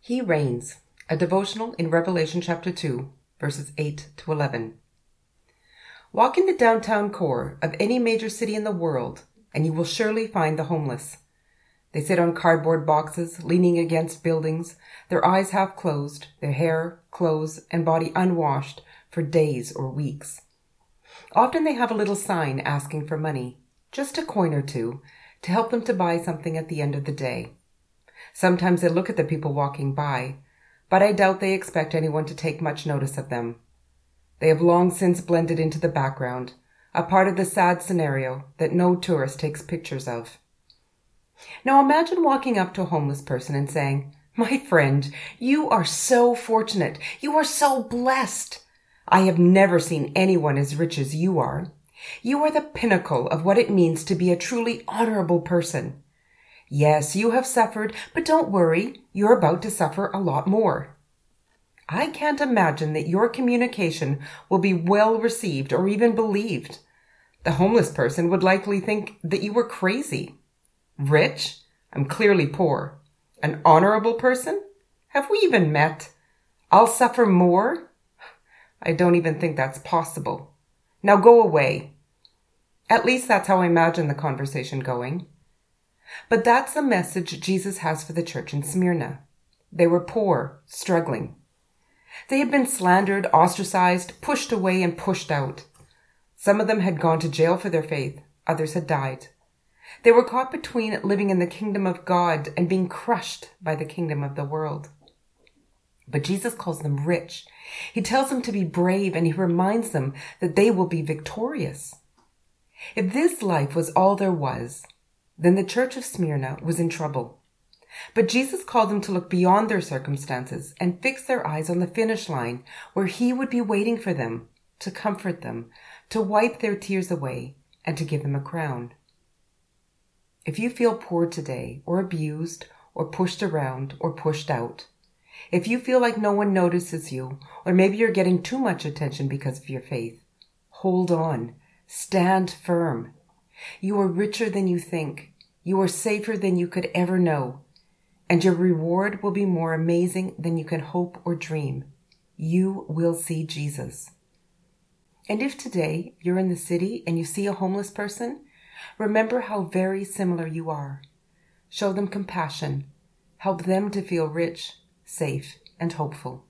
He reigns, a devotional in Revelation chapter 2, verses 8 to 11. Walk in the downtown core of any major city in the world, and you will surely find the homeless. They sit on cardboard boxes, leaning against buildings, their eyes half closed, their hair, clothes, and body unwashed for days or weeks. Often they have a little sign asking for money, just a coin or two, to help them to buy something at the end of the day. Sometimes they look at the people walking by, but I doubt they expect anyone to take much notice of them. They have long since blended into the background, a part of the sad scenario that no tourist takes pictures of. Now imagine walking up to a homeless person and saying, My friend, you are so fortunate. You are so blessed. I have never seen anyone as rich as you are. You are the pinnacle of what it means to be a truly honorable person. Yes, you have suffered, but don't worry, you're about to suffer a lot more. I can't imagine that your communication will be well received or even believed. The homeless person would likely think that you were crazy. Rich? I'm clearly poor. An honorable person? Have we even met? I'll suffer more? I don't even think that's possible. Now go away. At least that's how I imagine the conversation going. But that's the message Jesus has for the church in Smyrna. They were poor, struggling. They had been slandered, ostracized, pushed away, and pushed out. Some of them had gone to jail for their faith, others had died. They were caught between living in the kingdom of God and being crushed by the kingdom of the world. But Jesus calls them rich. He tells them to be brave and he reminds them that they will be victorious. If this life was all there was, then the church of Smyrna was in trouble. But Jesus called them to look beyond their circumstances and fix their eyes on the finish line where he would be waiting for them to comfort them, to wipe their tears away, and to give them a crown. If you feel poor today, or abused, or pushed around, or pushed out, if you feel like no one notices you, or maybe you're getting too much attention because of your faith, hold on, stand firm, you are richer than you think. You are safer than you could ever know. And your reward will be more amazing than you can hope or dream. You will see Jesus. And if today you're in the city and you see a homeless person, remember how very similar you are. Show them compassion. Help them to feel rich, safe, and hopeful.